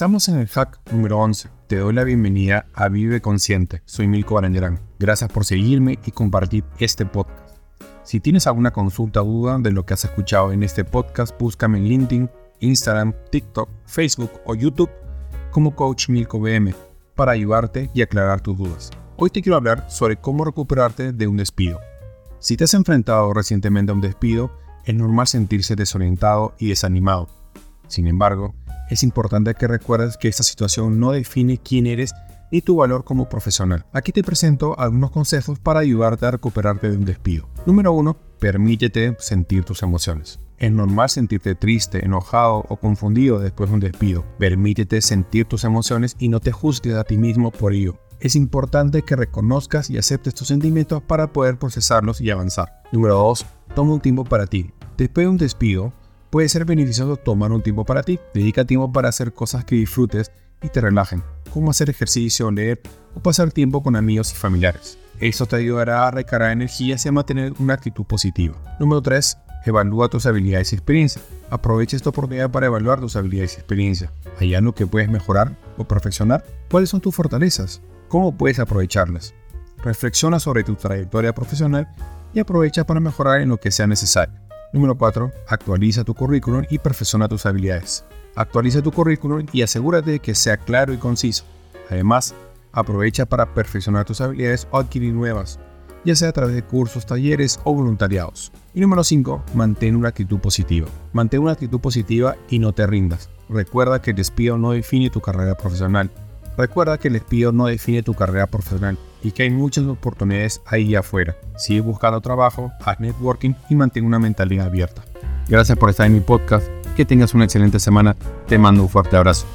Estamos en el hack número 11. Te doy la bienvenida a Vive Consciente. Soy Milko Barangerán. Gracias por seguirme y compartir este podcast. Si tienes alguna consulta o duda de lo que has escuchado en este podcast, búscame en LinkedIn, Instagram, TikTok, Facebook o YouTube como Coach Milko BM para ayudarte y aclarar tus dudas. Hoy te quiero hablar sobre cómo recuperarte de un despido. Si te has enfrentado recientemente a un despido, es normal sentirse desorientado y desanimado. Sin embargo, es importante que recuerdes que esta situación no define quién eres ni tu valor como profesional. Aquí te presento algunos consejos para ayudarte a recuperarte de un despido. Número 1. Permítete sentir tus emociones. Es normal sentirte triste, enojado o confundido después de un despido. Permítete sentir tus emociones y no te juzgues a ti mismo por ello. Es importante que reconozcas y aceptes tus sentimientos para poder procesarlos y avanzar. Número 2. Toma un tiempo para ti. Después de un despido, puede ser beneficioso tomar un tiempo para ti. Dedica tiempo para hacer cosas que disfrutes y te relajen, como hacer ejercicio, leer o pasar tiempo con amigos y familiares. Esto te ayudará a recargar energías y a mantener una actitud positiva. Número 3. Evalúa tus habilidades y experiencia. Aprovecha esta oportunidad para evaluar tus habilidades y experiencia. ¿Hay algo que puedes mejorar o perfeccionar? ¿Cuáles son tus fortalezas? ¿Cómo puedes aprovecharlas? Reflexiona sobre tu trayectoria profesional y aprovecha para mejorar en lo que sea necesario. Número 4. Actualiza tu currículum y perfecciona tus habilidades. Actualiza tu currículum y asegúrate de que sea claro y conciso. Además, aprovecha para perfeccionar tus habilidades o adquirir nuevas, ya sea a través de cursos, talleres o voluntariados. Y número 5. Mantén una actitud positiva. Mantén una actitud positiva y no te rindas. Recuerda que el despido no define tu carrera profesional. Recuerda que el despido no define tu carrera profesional y que hay muchas oportunidades ahí afuera. Sigue buscando trabajo, haz networking y mantén una mentalidad abierta. Gracias por estar en mi podcast. Que tengas una excelente semana. Te mando un fuerte abrazo.